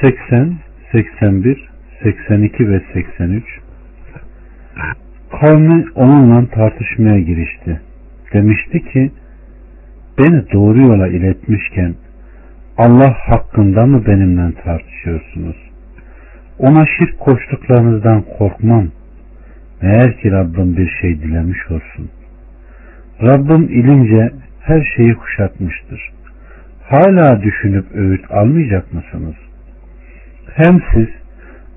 80, 81, 82 ve 83 Kavmi onunla tartışmaya girişti. Demişti ki beni doğru yola iletmişken Allah hakkında mı benimle tartışıyorsunuz? Ona şirk koştuklarınızdan korkmam. Meğer ki Rabbim bir şey dilemiş olsun. Rabbim ilince her şeyi kuşatmıştır. Hala düşünüp öğüt almayacak mısınız? Hem siz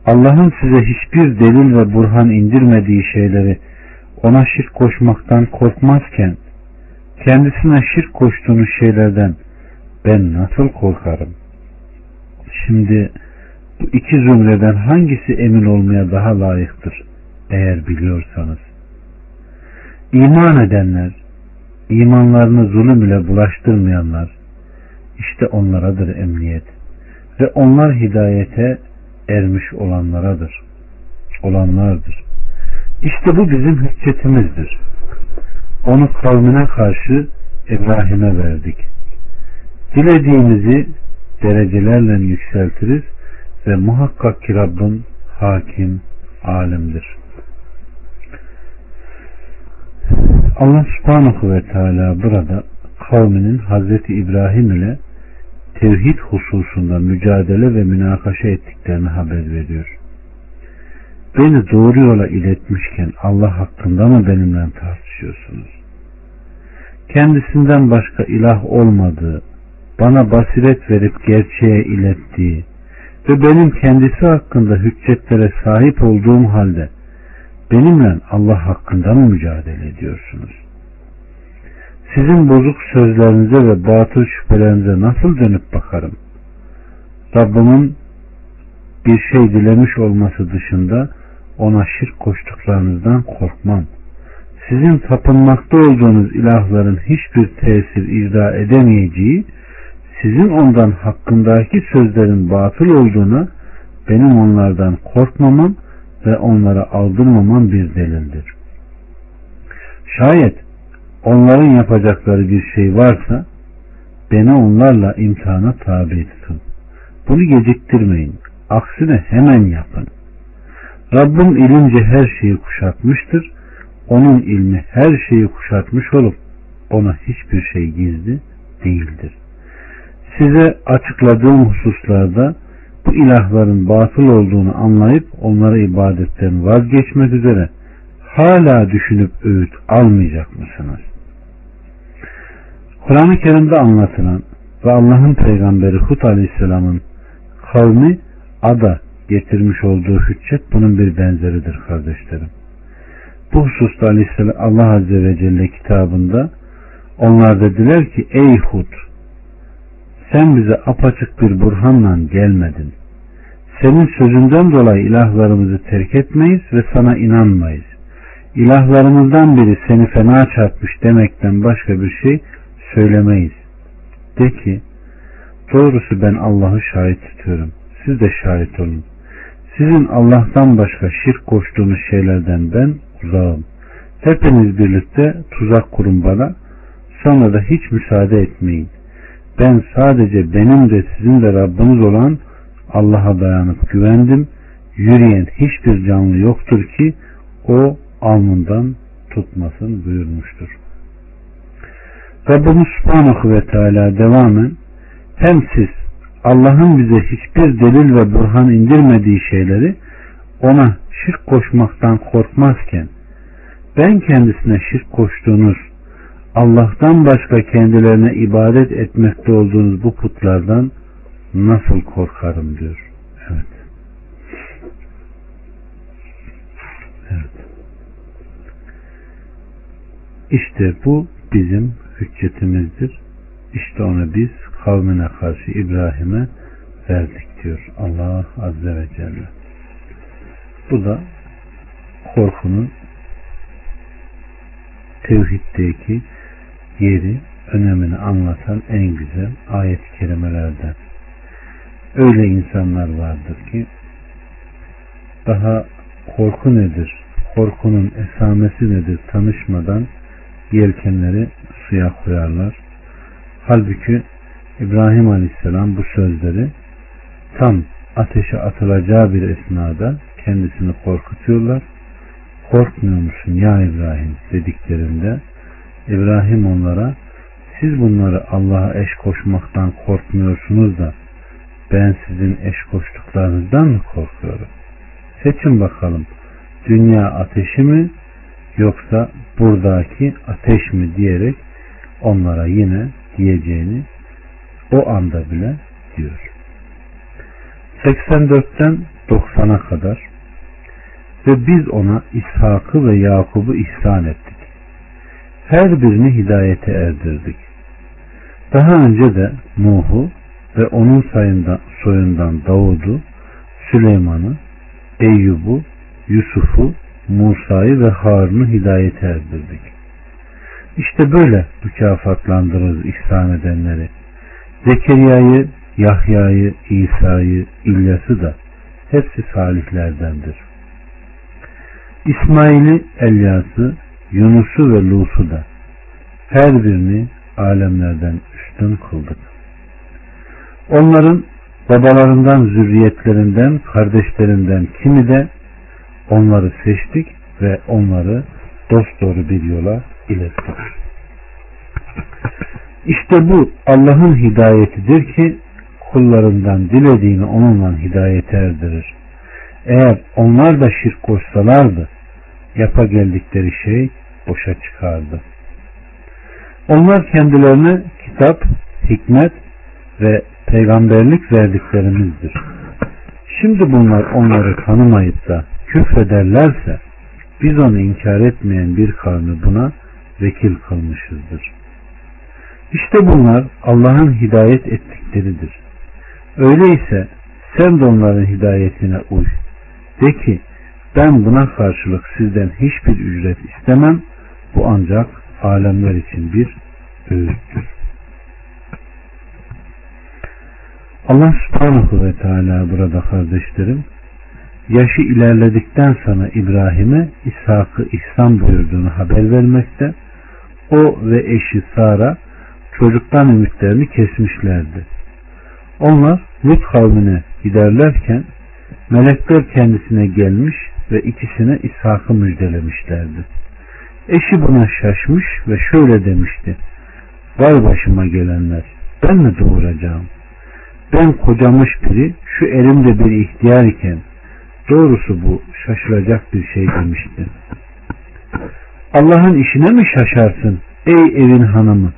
Allah'ın size hiçbir delil ve burhan indirmediği şeyleri ona şirk koşmaktan korkmazken kendisine şirk koştuğunuz şeylerden ben nasıl korkarım? Şimdi bu iki zümreden hangisi emin olmaya daha layıktır eğer biliyorsanız? İman edenler, imanlarını zulüm ile bulaştırmayanlar, işte onlaradır emniyet ve onlar hidayete ermiş olanlaradır. Olanlardır. İşte bu bizim hüccetimizdir. Onu kavmine karşı İbrahim'e verdik. Dilediğimizi derecelerle yükseltiriz ve muhakkak ki Rabbin hakim, alimdir. Allah subhanahu ve teala burada kavminin Hazreti İbrahim ile tevhid hususunda mücadele ve münakaşa ettiklerini haber veriyor. Beni doğru yola iletmişken Allah hakkında mı benimle tartışıyorsunuz? Kendisinden başka ilah olmadığı, bana basiret verip gerçeğe ilettiği ve benim kendisi hakkında hüccetlere sahip olduğum halde benimle Allah hakkında mı mücadele ediyorsunuz? Sizin bozuk sözlerinize ve batıl şüphelerinize nasıl dönüp bakarım? Rabbimin bir şey dilemiş olması dışında ona şirk koştuklarınızdan korkmam. Sizin tapınmakta olduğunuz ilahların hiçbir tesir icra edemeyeceği, sizin ondan hakkındaki sözlerin batıl olduğuna benim onlardan korkmamam ve onlara aldırmamam bir delildir. Şayet onların yapacakları bir şey varsa beni onlarla imtihana tabi tutun. Bunu geciktirmeyin. Aksine hemen yapın. Rabbim ilince her şeyi kuşatmıştır. Onun ilmi her şeyi kuşatmış olup ona hiçbir şey gizli değildir. Size açıkladığım hususlarda bu ilahların batıl olduğunu anlayıp onlara ibadetten vazgeçmek üzere hala düşünüp öğüt almayacak mısınız? Kur'an-ı Kerim'de anlatılan ve Allah'ın peygamberi Hud Aleyhisselam'ın kavmi ada getirmiş olduğu hüccet bunun bir benzeridir kardeşlerim. Bu hususta Aleyhisselam Allah Azze ve Celle kitabında onlar dediler ki ey Hud sen bize apaçık bir burhanla gelmedin. Senin sözünden dolayı ilahlarımızı terk etmeyiz ve sana inanmayız. İlahlarımızdan biri seni fena çarpmış demekten başka bir şey söylemeyiz. De ki doğrusu ben Allah'ı şahit tutuyorum. Siz de şahit olun. Sizin Allah'tan başka şirk koştuğunuz şeylerden ben uzağım. Hepiniz birlikte tuzak kurun bana. Sonra da hiç müsaade etmeyin. Ben sadece benim de sizin de Rabbiniz olan Allah'a dayanıp güvendim. Yürüyen hiçbir canlı yoktur ki o alnından tutmasın buyurmuştur. Rabbimiz Subhanahu ve Teala devamen hem siz Allah'ın bize hiçbir delil ve burhan indirmediği şeyleri ona şirk koşmaktan korkmazken ben kendisine şirk koştuğunuz Allah'tan başka kendilerine ibadet etmekte olduğunuz bu putlardan nasıl korkarım diyor. Evet. Evet. İşte bu bizim hüccetimizdir. İşte onu biz kavmine karşı İbrahim'e verdik diyor Allah Azze ve Celle. Bu da korkunun tevhiddeki yeri, önemini anlatan en güzel ayet-i kerimelerden. Öyle insanlar vardır ki daha korku nedir, korkunun esamesi nedir tanışmadan yelkenleri suya koyarlar. Halbuki İbrahim Aleyhisselam bu sözleri tam ateşe atılacağı bir esnada kendisini korkutuyorlar. Korkmuyor musun ya İbrahim dediklerinde İbrahim onlara siz bunları Allah'a eş koşmaktan korkmuyorsunuz da ben sizin eş koştuklarınızdan mı korkuyorum? Seçin bakalım dünya ateşi mi yoksa buradaki ateş mi diyerek onlara yine diyeceğini o anda bile diyor. 84'ten 90'a kadar ve biz ona İshak'ı ve Yakub'u ihsan ettik. Her birini hidayete erdirdik. Daha önce de Nuh'u ve onun sayında, soyundan Davud'u, Süleyman'ı, Eyyub'u, Yusuf'u, Musa'yı ve Harun'u hidayete erdirdik. İşte böyle mükafatlandırırız ihsan edenleri. Zekeriya'yı, Yahya'yı, İsa'yı, İlyas'ı da hepsi salihlerdendir. İsmail'i, Elyas'ı, Yunus'u ve Lut'u da her birini alemlerden üstün kıldık. Onların babalarından, zürriyetlerinden, kardeşlerinden kimi de onları seçtik ve onları dosdoğru bir yola ilettik. İşte bu Allah'ın hidayetidir ki kullarından dilediğini onunla hidayete erdirir. Eğer onlar da şirk koşsalardı yapa geldikleri şey boşa çıkardı. Onlar kendilerine kitap, hikmet ve peygamberlik verdiklerimizdir. Şimdi bunlar onları tanımayıp da küfrederlerse biz onu inkar etmeyen bir kavmi buna vekil kılmışızdır. İşte bunlar Allah'ın hidayet ettikleridir. Öyleyse sen de onların hidayetine uy. De ki ben buna karşılık sizden hiçbir ücret istemem. Bu ancak alemler için bir öğüttür. Allah subhanahu ve teala burada kardeşlerim yaşı ilerledikten sonra İbrahim'e İshak'ı ihsan buyurduğunu haber vermekte. O ve eşi Sara çocuktan ümitlerini kesmişlerdi. Onlar Lut kavmine giderlerken melekler kendisine gelmiş ve ikisine İshak'ı müjdelemişlerdi. Eşi buna şaşmış ve şöyle demişti. Vay başıma gelenler ben mi doğuracağım? Ben kocamış biri şu elimde bir ihtiyar iken doğrusu bu şaşılacak bir şey demişti. Allah'ın işine mi şaşarsın ey evin hanımı?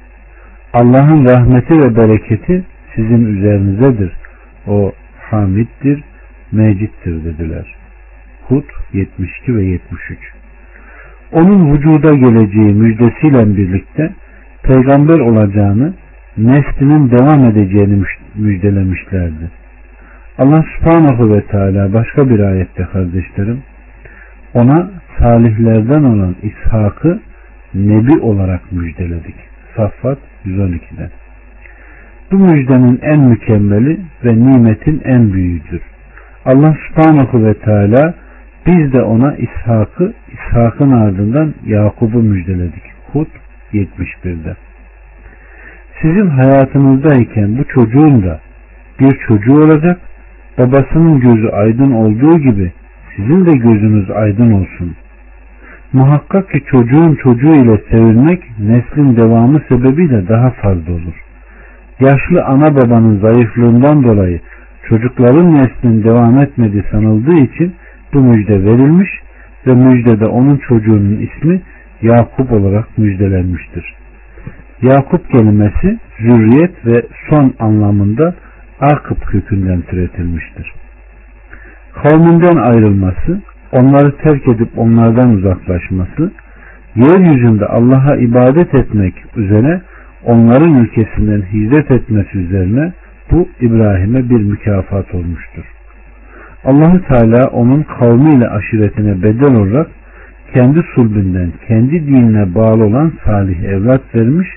Allah'ın rahmeti ve bereketi sizin üzerinizdedir. O hamiddir, mecittir dediler. Hud 72 ve 73 Onun vücuda geleceği müjdesiyle birlikte peygamber olacağını, neslinin devam edeceğini müjdelemişlerdi. Allah subhanahu ve teala başka bir ayette kardeşlerim ona salihlerden olan İshak'ı nebi olarak müjdeledik. Saffat 112'de. Bu müjdenin en mükemmeli ve nimetin en büyüğüdür. Allah subhanahu ve teala biz de ona İshak'ı, İshak'ın ardından Yakub'u müjdeledik. Hud 71'de. Sizin hayatınızdayken bu çocuğun da bir çocuğu olacak, babasının gözü aydın olduğu gibi sizin de gözünüz aydın olsun. Muhakkak ki çocuğun çocuğu ile sevilmek neslin devamı sebebiyle daha fazla olur. Yaşlı ana babanın zayıflığından dolayı çocukların neslin devam etmediği sanıldığı için bu müjde verilmiş ve müjdede onun çocuğunun ismi Yakup olarak müjdelenmiştir. Yakup kelimesi zürriyet ve son anlamında akıp kökünden türetilmiştir. Kavminden ayrılması, onları terk edip onlardan uzaklaşması, yeryüzünde Allah'a ibadet etmek üzere onların ülkesinden hicret etmesi üzerine bu İbrahim'e bir mükafat olmuştur. Allahü Teala onun kavmiyle aşiretine bedel olarak kendi sulbünden, kendi dinine bağlı olan salih evlat vermiş,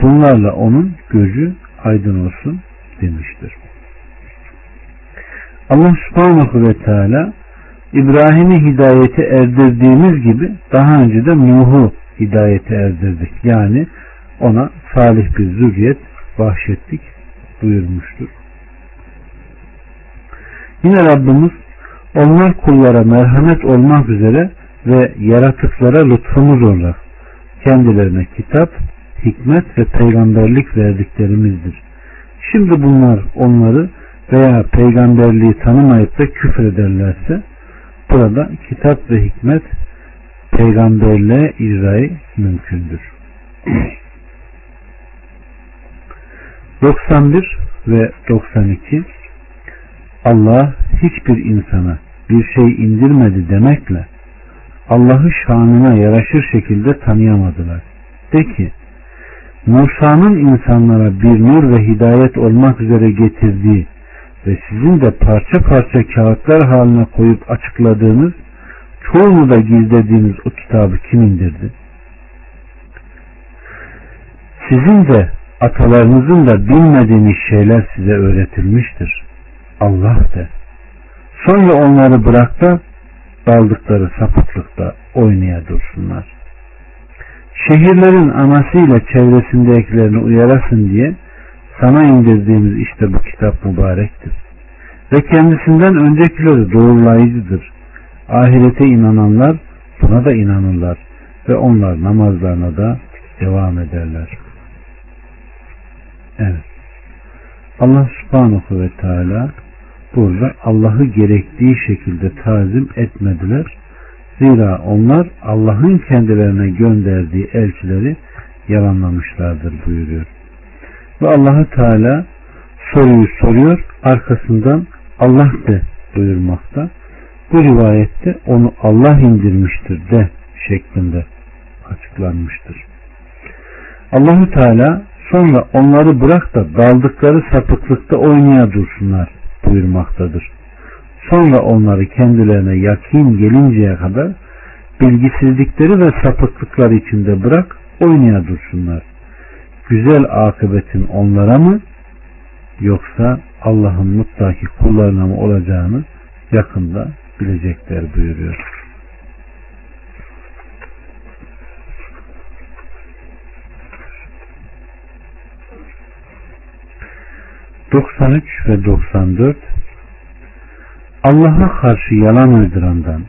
bunlarla onun gözü aydın olsun demiştir. Allah subhanahu ve teala İbrahim'i hidayete erdirdiğimiz gibi daha önce de Nuh'u hidayete erdirdik. Yani ona salih bir zürriyet bahşettik buyurmuştur. Yine Rabbimiz onlar kullara merhamet olmak üzere ve yaratıklara lütfumuz olarak kendilerine kitap, hikmet ve peygamberlik verdiklerimizdir. Şimdi bunlar onları veya peygamberliği tanımayıp da küfrederlerse burada kitap ve hikmet peygamberliğe icrayı mümkündür. 91 ve 92 Allah hiçbir insana bir şey indirmedi demekle Allah'ı şanına yaraşır şekilde tanıyamadılar. De ki Musa'nın insanlara bir nur ve hidayet olmak üzere getirdiği ve sizin de parça parça kağıtlar haline koyup açıkladığınız çoğunu da gizlediğiniz o kitabı kim indirdi? Sizin de atalarınızın da bilmediğiniz şeyler size öğretilmiştir. Allah de. Sonra onları bırak da daldıkları sapıklıkta oynaya dursunlar. Şehirlerin anasıyla çevresindekilerini uyarasın diye sana indirdiğimiz işte bu kitap mübarektir. Ve kendisinden öncekileri doğrulayıcıdır. Ahirete inananlar buna da inanırlar ve onlar namazlarına da devam ederler. Evet. Allah subhanahu ve teala burada Allah'ı gerektiği şekilde tazim etmediler. Zira onlar Allah'ın kendilerine gönderdiği elçileri yalanlamışlardır buyuruyor. Ve Allahü Teala soruyu soruyor arkasından Allah de buyurmakta. Bu rivayette onu Allah indirmiştir de şeklinde açıklanmıştır. Allahü Teala sonra onları bırak da daldıkları sapıklıkta oynaya dursunlar buyurmaktadır. Sonra onları kendilerine yakin gelinceye kadar bilgisizlikleri ve sapıklıkları içinde bırak oynaya dursunlar. Güzel akıbetin onlara mı yoksa Allah'ın mutlaki kullarına mı olacağını yakında bilecekler buyuruyor. ...93 ve 94 Allah'a karşı yalan uydurandan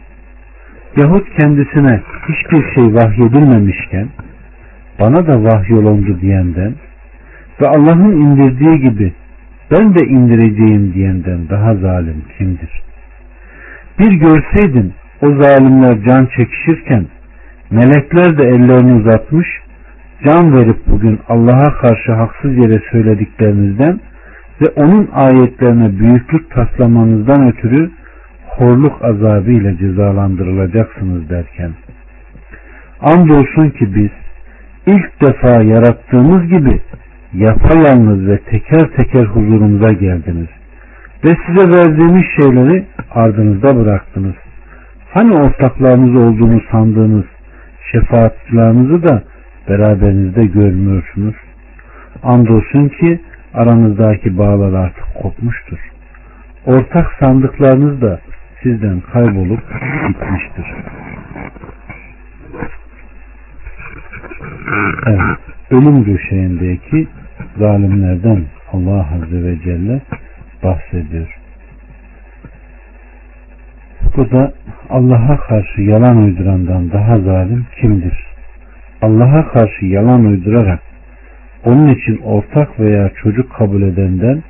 yahut kendisine hiçbir şey vahyedilmemişken bana da vahyolundu diyenden ve Allah'ın indirdiği gibi ben de indireceğim diyenden daha zalim kimdir? Bir görseydin o zalimler can çekişirken melekler de ellerini uzatmış can verip bugün Allah'a karşı haksız yere söylediklerinizden ve onun ayetlerine büyüklük taslamanızdan ötürü horluk azabıyla cezalandırılacaksınız derken andolsun ki biz ilk defa yarattığımız gibi yapayalnız ve teker teker huzurumuza geldiniz ve size verdiğimiz şeyleri ardınızda bıraktınız. Hani ortaklarınız olduğunu sandığınız şefaatçilerinizi de beraberinizde görmüyorsunuz. Andolsun ki aranızdaki bağlar artık kopmuştur. Ortak sandıklarınız da sizden kaybolup gitmiştir. Evet, ölüm döşeğindeki zalimlerden Allah Azze ve Celle bahsediyor. Bu da Allah'a karşı yalan uydurandan daha zalim kimdir? Allah'a karşı yalan uydurarak onun için ortak veya çocuk kabul edenden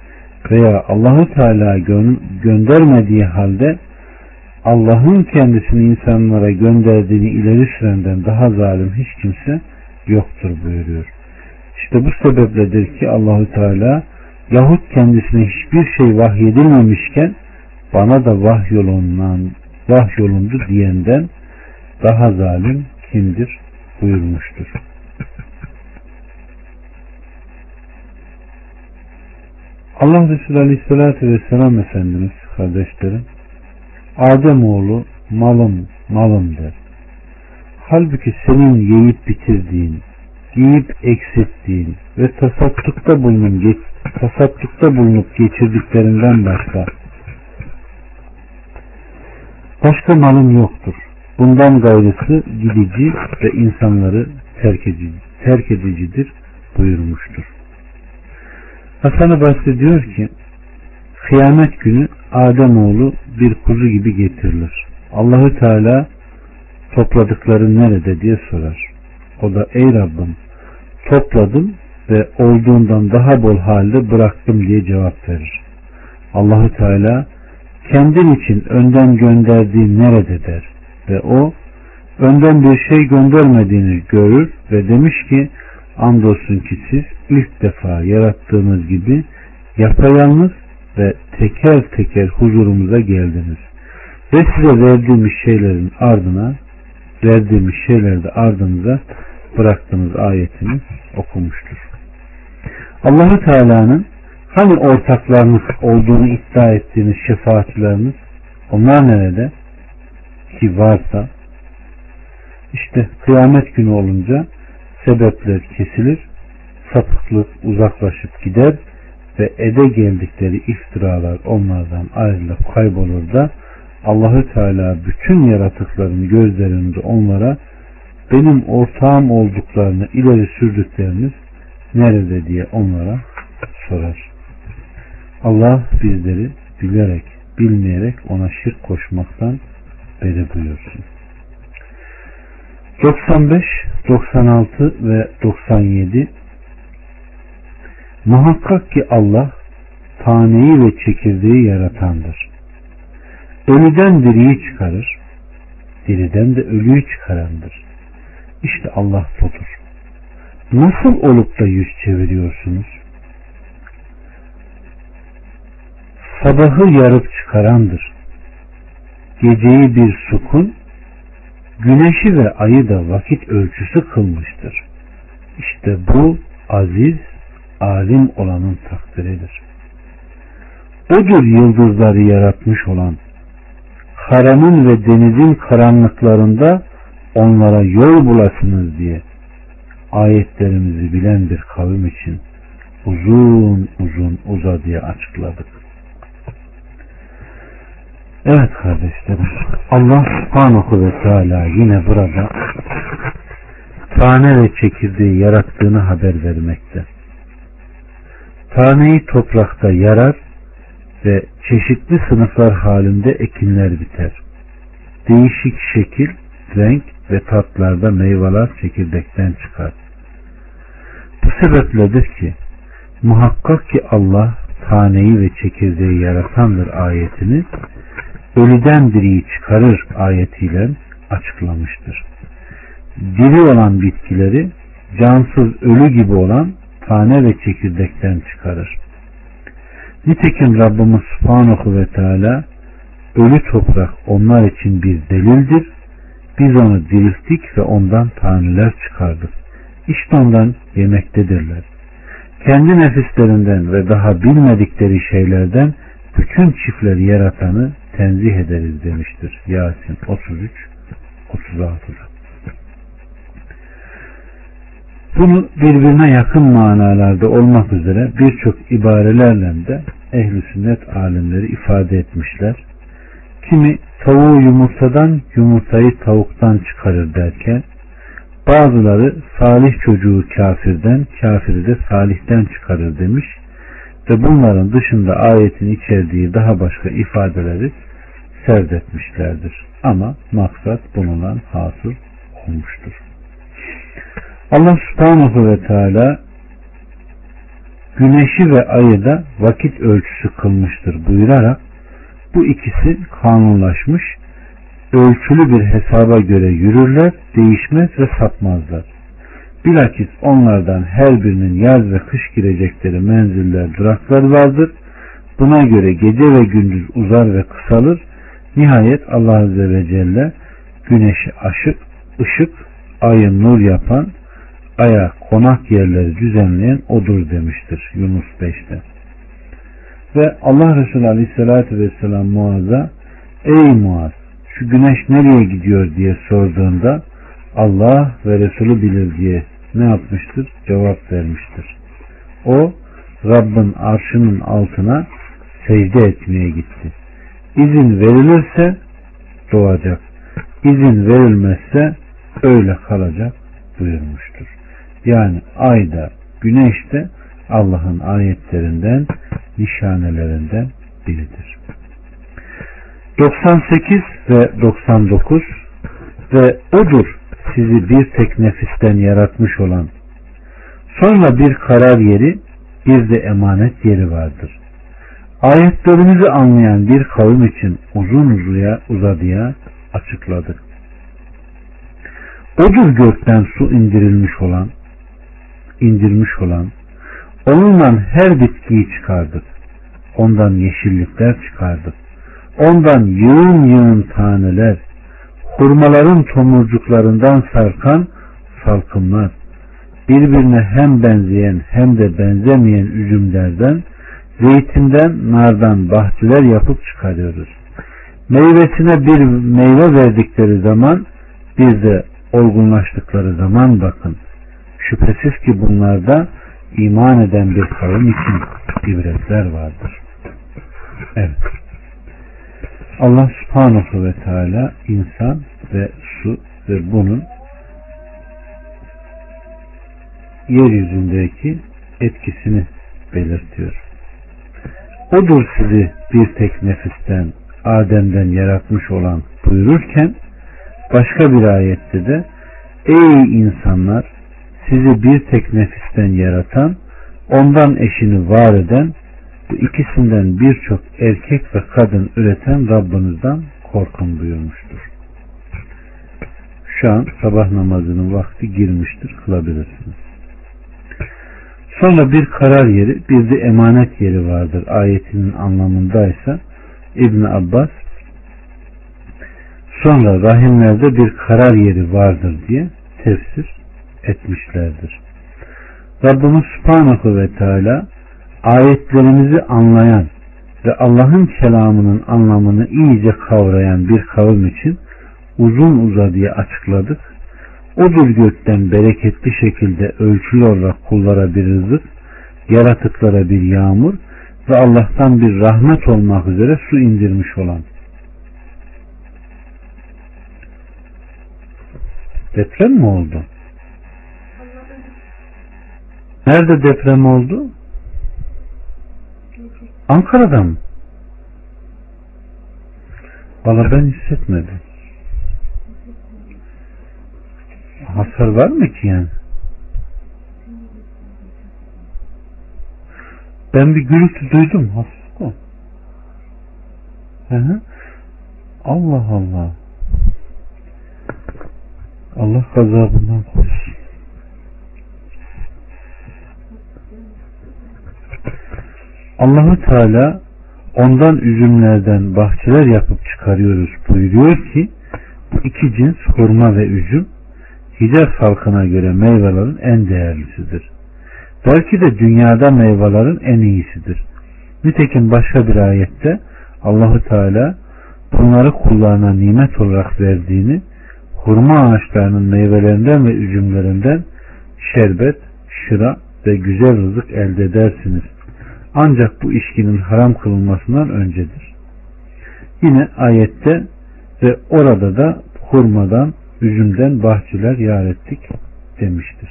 veya Allahu Teala gö göndermediği halde Allah'ın kendisini insanlara gönderdiğini ileri sürenden daha zalim hiç kimse yoktur buyuruyor. İşte bu sebepledir ki Allahü Teala yahut kendisine hiçbir şey vahyedilmemişken bana da vahyolundan vahyolundu diyenden daha zalim kimdir buyurmuştur. Allah Resulü Aleyhisselatü Vesselam Efendimiz kardeşlerim Adem oğlu malım malım der. Halbuki senin yiyip bitirdiğin, giyip eksilttiğin ve tasattukta bulunup, tasattukta bulunup geçirdiklerinden başka başka malım yoktur. Bundan gayrısı gidici ve insanları terk, edici, terk edicidir buyurmuştur. Hasan-ı Basri diyor ki kıyamet günü Ademoğlu bir kuzu gibi getirilir. Allahü Teala topladıkların nerede diye sorar. O da ey Rabbim topladım ve olduğundan daha bol halde bıraktım diye cevap verir. Allahü Teala kendin için önden gönderdiğin nerede der ve o önden bir şey göndermediğini görür ve demiş ki andolsun ki siz ilk defa yarattığınız gibi yapayalnız ve teker teker huzurumuza geldiniz. Ve size verdiğimiz şeylerin ardına verdiğimiz şeylerde ardınıza bıraktığınız ayetini okumuştur. Allahu Teala'nın hani ortaklarınız olduğunu iddia ettiğiniz şefaatçileriniz onlar nerede? Ki varsa işte kıyamet günü olunca sebepler kesilir, sapıklık uzaklaşıp gider ve ede geldikleri iftiralar onlardan ayrılıp kaybolur da Allahü Teala bütün yaratıkların gözlerinde onlara benim ortağım olduklarını ileri sürdükleriniz nerede diye onlara sorar. Allah bizleri bilerek, bilmeyerek ona şirk koşmaktan beri buyursun. 95, 96 ve 97 Muhakkak ki Allah taneyi ve çekirdeği yaratandır. Ölüden diriyi çıkarır, diriden de ölüyü çıkarandır. İşte Allah budur. Nasıl olup da yüz çeviriyorsunuz? Sabahı yarıp çıkarandır. Geceyi bir sukun, güneşi ve ayı da vakit ölçüsü kılmıştır. İşte bu aziz, alim olanın takdiridir. Odur yıldızları yaratmış olan, karanın ve denizin karanlıklarında onlara yol bulasınız diye ayetlerimizi bilen bir kavim için uzun uzun uzadıya açıkladık. Evet kardeşlerim Allah subhanahu ve teala yine burada tane ve çekirdeği yarattığını haber vermekte. Taneyi toprakta yarar ve çeşitli sınıflar halinde ekinler biter. Değişik şekil, renk ve tatlarda meyveler çekirdekten çıkar. Bu sebepledir ki muhakkak ki Allah taneyi ve çekirdeği yaratandır ayetini ölüden diriyi çıkarır ayetiyle açıklamıştır. Diri olan bitkileri cansız ölü gibi olan tane ve çekirdekten çıkarır. Nitekim Rabbimiz Subhanahu ve Teala ölü toprak onlar için bir delildir. Biz onu dirilttik ve ondan taneler çıkardık. İşte ondan yemektedirler. Kendi nefislerinden ve daha bilmedikleri şeylerden bütün çiftleri yaratanı tenzih ederiz demiştir. Yasin 33 36'da. Bunu birbirine yakın manalarda olmak üzere birçok ibarelerle de ehli sünnet alimleri ifade etmişler. Kimi tavuğu yumurtadan yumurtayı tavuktan çıkarır derken bazıları salih çocuğu kafirden kafiri de salihten çıkarır demiş ve bunların dışında ayetin içerdiği daha başka ifadeleri serdetmişlerdir. Ama maksat bununla hasıl olmuştur. Allah subhanahu ve teala güneşi ve ayı da vakit ölçüsü kılmıştır buyurarak bu ikisi kanunlaşmış ölçülü bir hesaba göre yürürler, değişmez ve sapmazlar. Bilakis onlardan her birinin yaz ve kış girecekleri menziller, duraklar vardır. Buna göre gece ve gündüz uzar ve kısalır. Nihayet Allah Azze ve Celle güneşi aşık, ışık, ayı nur yapan, aya konak yerleri düzenleyen odur demiştir Yunus 5'te. Ve Allah Resulü Aleyhisselatü Vesselam Muaz'a Ey Muaz şu güneş nereye gidiyor diye sorduğunda Allah ve Resulü bilir diye ne yapmıştır? Cevap vermiştir. O Rabbin arşının altına secde etmeye gitti. İzin verilirse doğacak. İzin verilmezse öyle kalacak buyurmuştur. Yani ayda, güneşte Allah'ın ayetlerinden, nişanelerinden biridir. 98 ve 99 ve odur sizi bir tek nefisten yaratmış olan sonra bir karar yeri bir de emanet yeri vardır. Ayetlerimizi anlayan bir kavim için uzun uzuya uzadıya açıkladık. Odur gökten su indirilmiş olan, indirmiş olan, onunla her bitkiyi çıkardık. Ondan yeşillikler çıkardık. Ondan yığın yığın taneler, hurmaların tomurcuklarından sarkan salkımlar, birbirine hem benzeyen hem de benzemeyen üzümlerden, zeytinden, nardan bahçeler yapıp çıkarıyoruz. Meyvesine bir meyve verdikleri zaman bir de olgunlaştıkları zaman bakın. Şüphesiz ki bunlarda iman eden bir kavim için ibretler vardır. Evet. Allah subhanahu ve teala insan ve su ve bunun yeryüzündeki etkisini belirtiyor. Odur sizi bir tek nefisten Adem'den yaratmış olan buyururken başka bir ayette de Ey insanlar sizi bir tek nefisten yaratan ondan eşini var eden ikisinden birçok erkek ve kadın üreten Rabbinizden korkun buyurmuştur. Şu an sabah namazının vakti girmiştir kılabilirsiniz. Sonra bir karar yeri bir de emanet yeri vardır ayetinin anlamındaysa İbn Abbas sonra rahimlerde bir karar yeri vardır diye tefsir etmişlerdir. Rabbimiz Subhanahu ve Teala ayetlerimizi anlayan ve Allah'ın kelamının anlamını iyice kavrayan bir kavim için uzun uzadıya açıkladık. Odur gökten bereketli şekilde ölçülü olarak kullara bir rızık, yaratıklara bir yağmur ve Allah'tan bir rahmet olmak üzere su indirmiş olan. Deprem mi oldu? Nerede deprem oldu? Ankara'da mı? Ben hissetmedim. Hasar var mı ki yani? Ben bir gürültü duydum. Hı hı. Allah Allah. Allah gazabından korusun. Allahu Teala ondan üzümlerden bahçeler yapıp çıkarıyoruz buyuruyor ki bu iki cins hurma ve üzüm Hicaz halkına göre meyvelerin en değerlisidir. Belki de dünyada meyvelerin en iyisidir. Nitekim başka bir ayette Allahu Teala bunları kullarına nimet olarak verdiğini, hurma ağaçlarının meyvelerinden ve üzümlerinden şerbet, şıra ve güzel rızık elde edersiniz. Ancak bu içkinin haram kılınmasından öncedir. Yine ayette ve orada da hurmadan, üzümden bahçeler yar ettik demiştir.